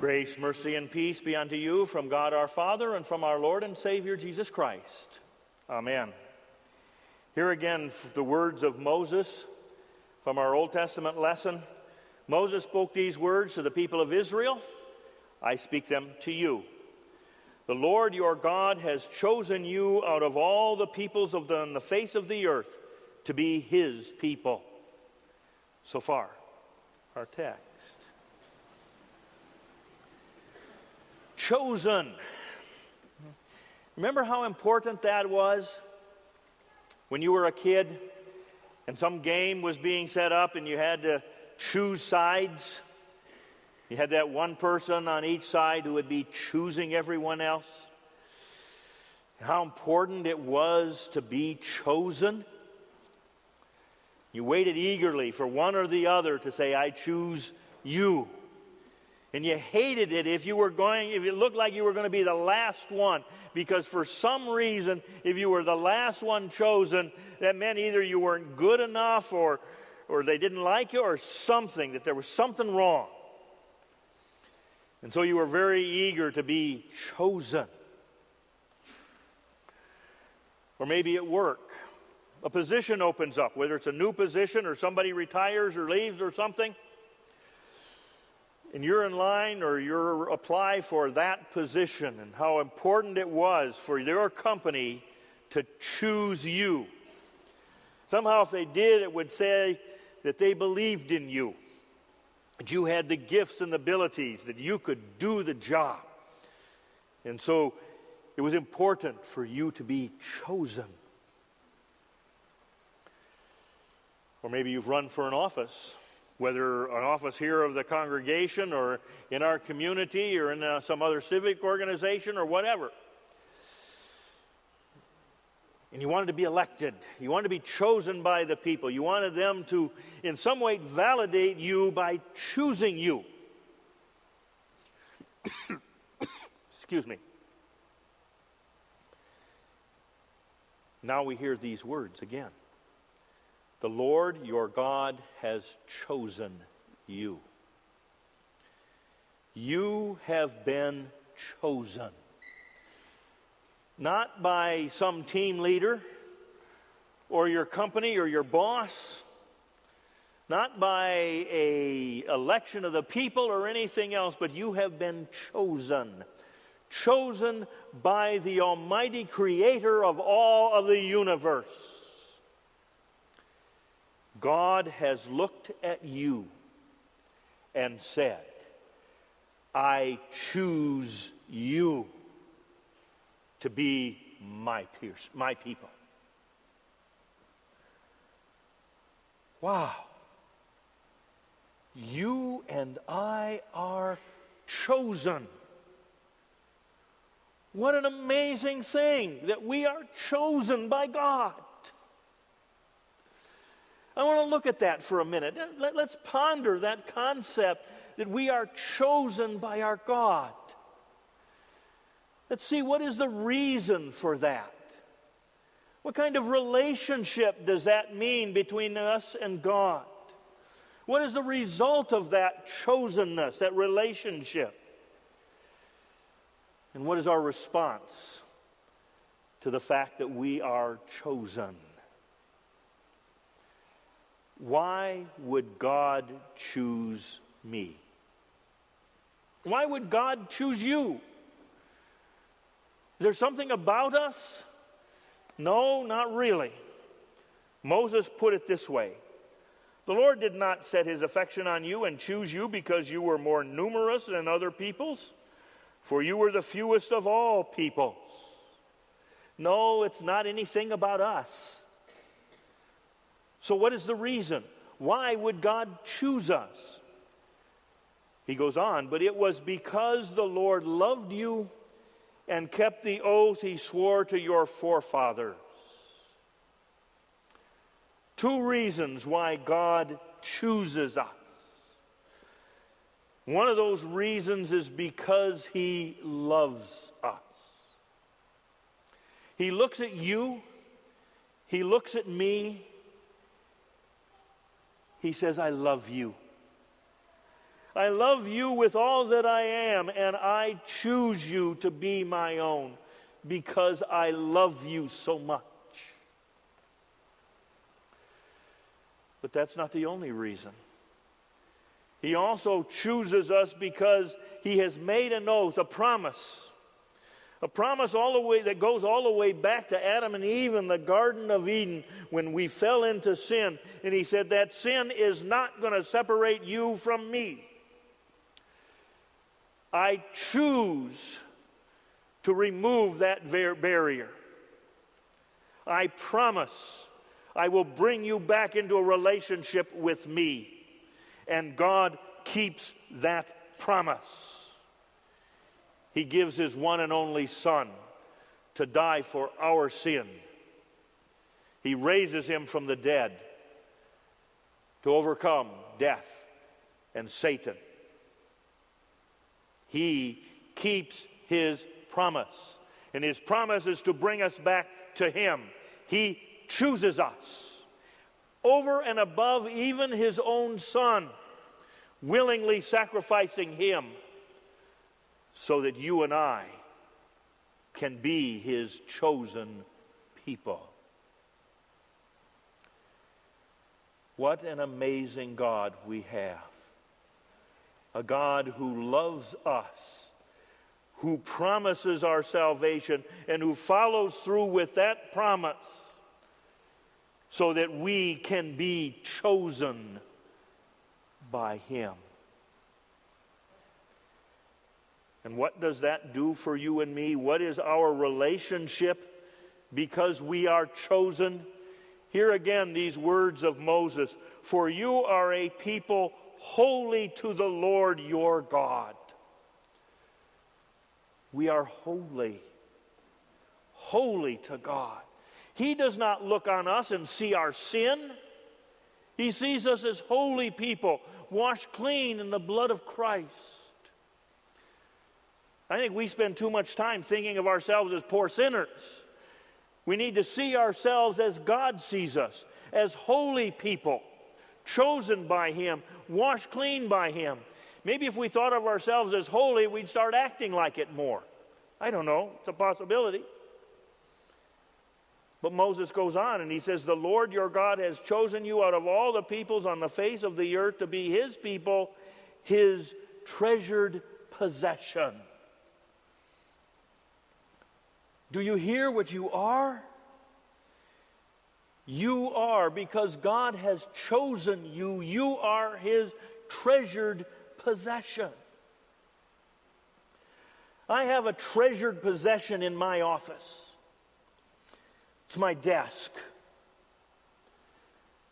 Grace, mercy, and peace be unto you from God our Father and from our Lord and Savior Jesus Christ. Amen. Here again, the words of Moses from our Old Testament lesson. Moses spoke these words to the people of Israel. I speak them to you. The Lord your God has chosen you out of all the peoples of the, the face of the earth to be his people. So far, our text. Chosen. Remember how important that was when you were a kid and some game was being set up and you had to choose sides? You had that one person on each side who would be choosing everyone else. How important it was to be chosen. You waited eagerly for one or the other to say, I choose you. And you hated it if you were going, if it looked like you were going to be the last one, because for some reason, if you were the last one chosen, that meant either you weren't good enough or, or they didn't like you or something, that there was something wrong. And so you were very eager to be chosen. Or maybe at work, a position opens up, whether it's a new position or somebody retires or leaves or something. And you're in line or you're apply for that position and how important it was for your company to choose you. Somehow, if they did, it would say that they believed in you that you had the gifts and abilities, that you could do the job. And so it was important for you to be chosen. Or maybe you've run for an office, whether an office here of the congregation or in our community or in uh, some other civic organization or whatever and you wanted to be elected. You wanted to be chosen by the people. You wanted them to, in some way, validate you by choosing you. Excuse me. Now we hear these words again The Lord your God has chosen you. You have been chosen not by some team leader or your company or your boss, not by a election of the people or anything else, but you have been chosen. Chosen by the Almighty Creator of all of the universe. God has looked at you and said, I choose you to be my my people. Wow. You and I are chosen. What an amazing thing that we are chosen by God. I want to look at that for a minute. Let, us ponder that concept that we are chosen by our God. Let's see what is the reason for that. What kind of relationship does that mean between us and God? What is the result of that chosenness, that relationship? And what is our response to the fact that we are chosen? Why would God choose me? Why would God choose you? Is there something about us? No, not really. Moses put it this way The Lord did not set his affection on you and choose you because you were more numerous than other peoples, for you were the fewest of all peoples. No, it's not anything about us. So, what is the reason? Why would God choose us? He goes on, but it was because the Lord loved you and kept the oath he swore to your forefathers. Two reasons why God chooses us. One of those reasons is because he loves us. He looks at you, he looks at me, he says, I love you. I love you with all that I am, and I choose you to be my own because I love you so much. But that's not the only reason. He also chooses us because he has made an oath, a promise. A promise all the way that goes all the way back to Adam and Eve in the Garden of Eden when we fell into sin. And he said, That sin is not going to separate you from me. I choose to remove that barrier. I promise I will bring you back into a relationship with me. And God keeps that promise. He gives his one and only Son to die for our sin. He raises him from the dead to overcome death and Satan. He keeps his promise. And his promise is to bring us back to him. He chooses us over and above even his own son, willingly sacrificing him so that you and I can be his chosen people. What an amazing God we have. A God who loves us, who promises our salvation, and who follows through with that promise so that we can be chosen by Him. And what does that do for you and me? What is our relationship because we are chosen? Here again, these words of Moses For you are a people holy to the Lord your God. We are holy, holy to God. He does not look on us and see our sin. He sees us as holy people, washed clean in the blood of Christ. I think we spend too much time thinking of ourselves as poor sinners. We need to see ourselves as God sees us, as holy people, chosen by Him, washed clean by Him. Maybe if we thought of ourselves as holy, we'd start acting like it more. I don't know, it's a possibility. But Moses goes on and he says, The Lord your God has chosen you out of all the peoples on the face of the earth to be his people, his treasured possession. Do you hear what you are? You are, because God has chosen you, you are his treasured possession. I have a treasured possession in my office. It's my desk.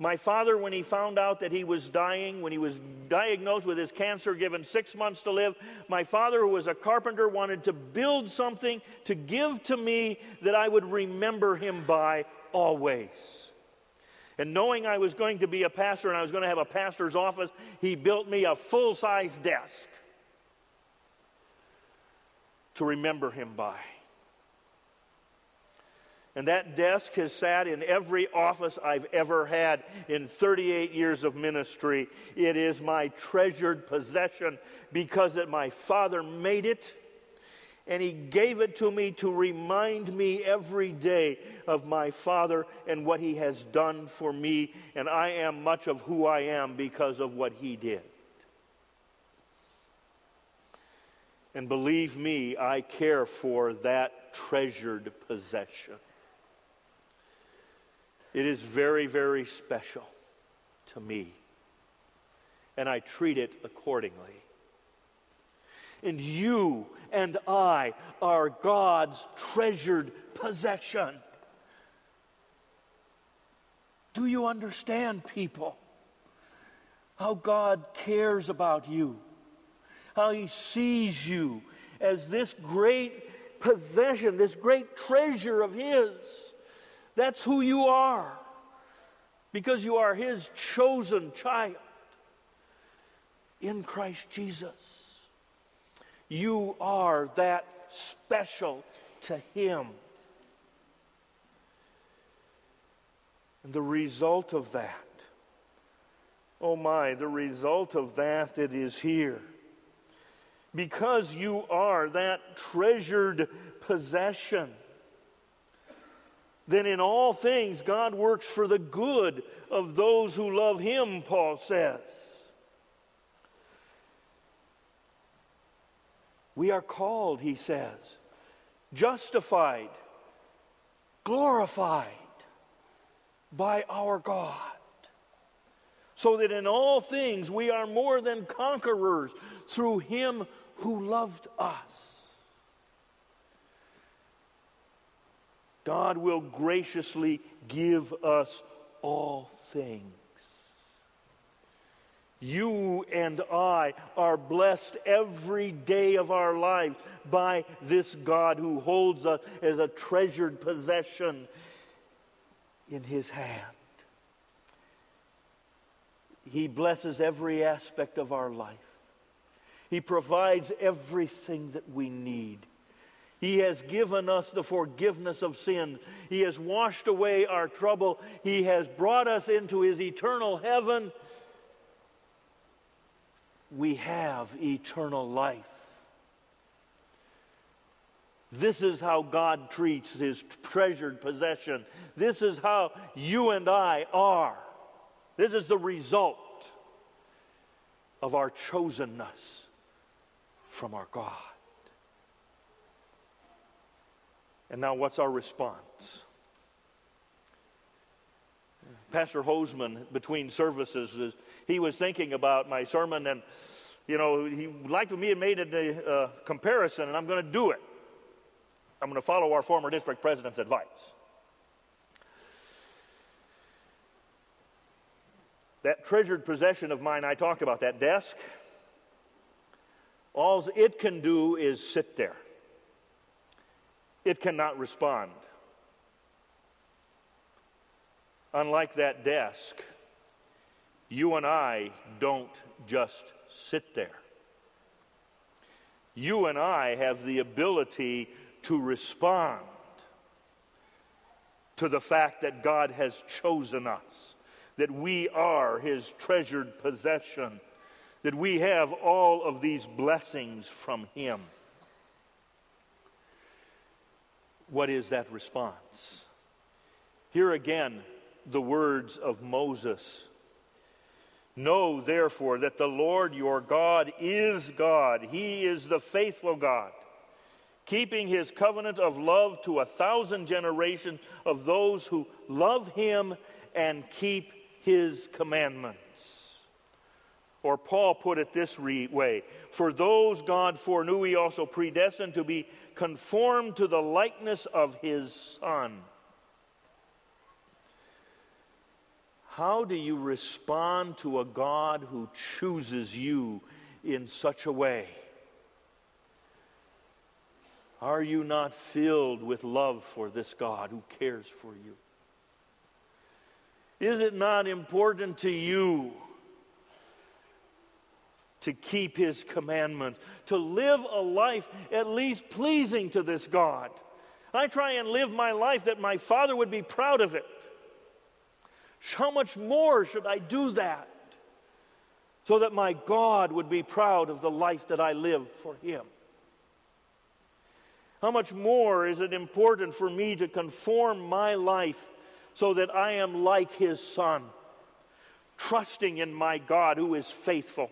My father, when he found out that he was dying, when he was diagnosed with his cancer, given six months to live, my father, who was a carpenter, wanted to build something to give to me that I would remember him by always. And knowing I was going to be a pastor and I was going to have a pastor's office, he built me a full size desk to remember him by. And that desk has sat in every office I've ever had in 38 years of ministry. It is my treasured possession because that my father made it and he gave it to me to remind me every day of my father and what he has done for me and I am much of who I am because of what he did. And believe me, I care for that treasured possession. It is very, very special to me, and I treat it accordingly. And you and I are God's treasured possession. Do you understand, people? How God cares about you, how He sees you as this great possession, this great treasure of His. That's who you are because you are His chosen child in Christ Jesus. You are that special to Him. And the result of that, Oh my, the result of that it is here. Because you are that treasured possession, then in all things God works for the good of those who love Him, Paul says. We are called, he says, justified, glorified by our God so that in all things we are more than conquerors through him who loved us. God will graciously give us all things. You and I are blessed every day of our life by this God who holds us as a treasured possession in his hand. He blesses every aspect of our life. He provides everything that we need. He has given us the forgiveness of sin. He has washed away our trouble. He has brought us into His eternal heaven. We have eternal life. This is how God treats His treasured possession. This is how you and I are. This is the result of our chosenness from our God. And now, what's our response? Pastor Hoseman, between services, he was thinking about my sermon, and you know, he liked me and made a uh, comparison, and I'm going to do it. I'm going to follow our former district president's advice. That treasured possession of mine, I talked about, that desk, all it can do is sit there. It cannot respond. Unlike that desk, you and I don't just sit there. You and I have the ability to respond to the fact that God has chosen us that we are his treasured possession, that we have all of these blessings from him. What is that response? Here again, the words of Moses. Know therefore that the Lord your God is God. He is the faithful God, keeping his covenant of love to a thousand generations of those who love him and keep his commandments. Or Paul put it this re- way For those God foreknew, he also predestined to be conformed to the likeness of his Son. How do you respond to a God who chooses you in such a way? Are you not filled with love for this God who cares for you? Is it not important to you to keep His commandments, to live a life at least pleasing to this God? I try and live my life that my Father would be proud of it. How much more should I do that so that my God would be proud of the life that I live for Him? How much more is it important for me to conform my life so that I am like his son, trusting in my God who is faithful,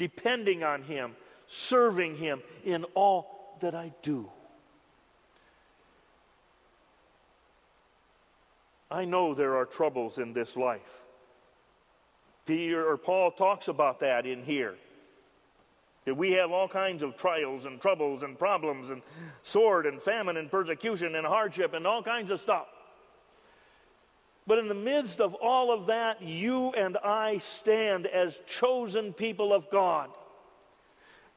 depending on him, serving him in all that I do. I know there are troubles in this life. Peter or Paul talks about that in here. That we have all kinds of trials and troubles and problems and sword and famine and persecution and hardship and all kinds of stuff. But in the midst of all of that, you and I stand as chosen people of God.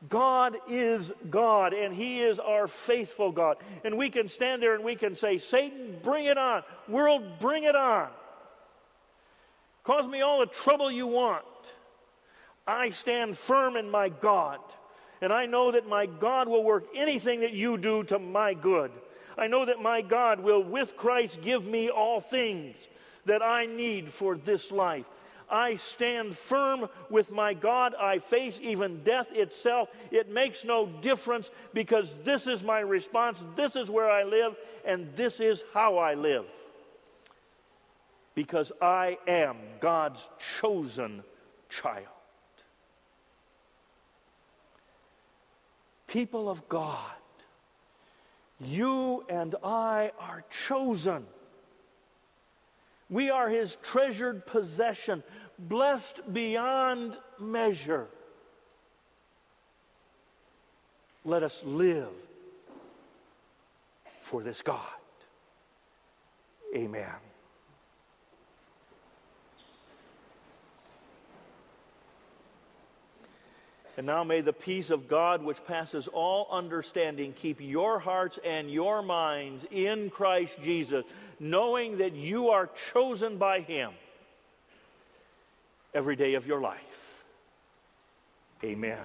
God is God, and He is our faithful God. And we can stand there and we can say, Satan, bring it on. World, bring it on. Cause me all the trouble you want. I stand firm in my God. And I know that my God will work anything that you do to my good. I know that my God will, with Christ, give me all things that I need for this life. I stand firm with my God. I face even death itself. It makes no difference because this is my response. This is where I live, and this is how I live. Because I am God's chosen child. People of God, you and I are chosen. We are his treasured possession, blessed beyond measure. Let us live for this God. Amen. And now may the peace of God, which passes all understanding, keep your hearts and your minds in Christ Jesus, knowing that you are chosen by Him every day of your life. Amen.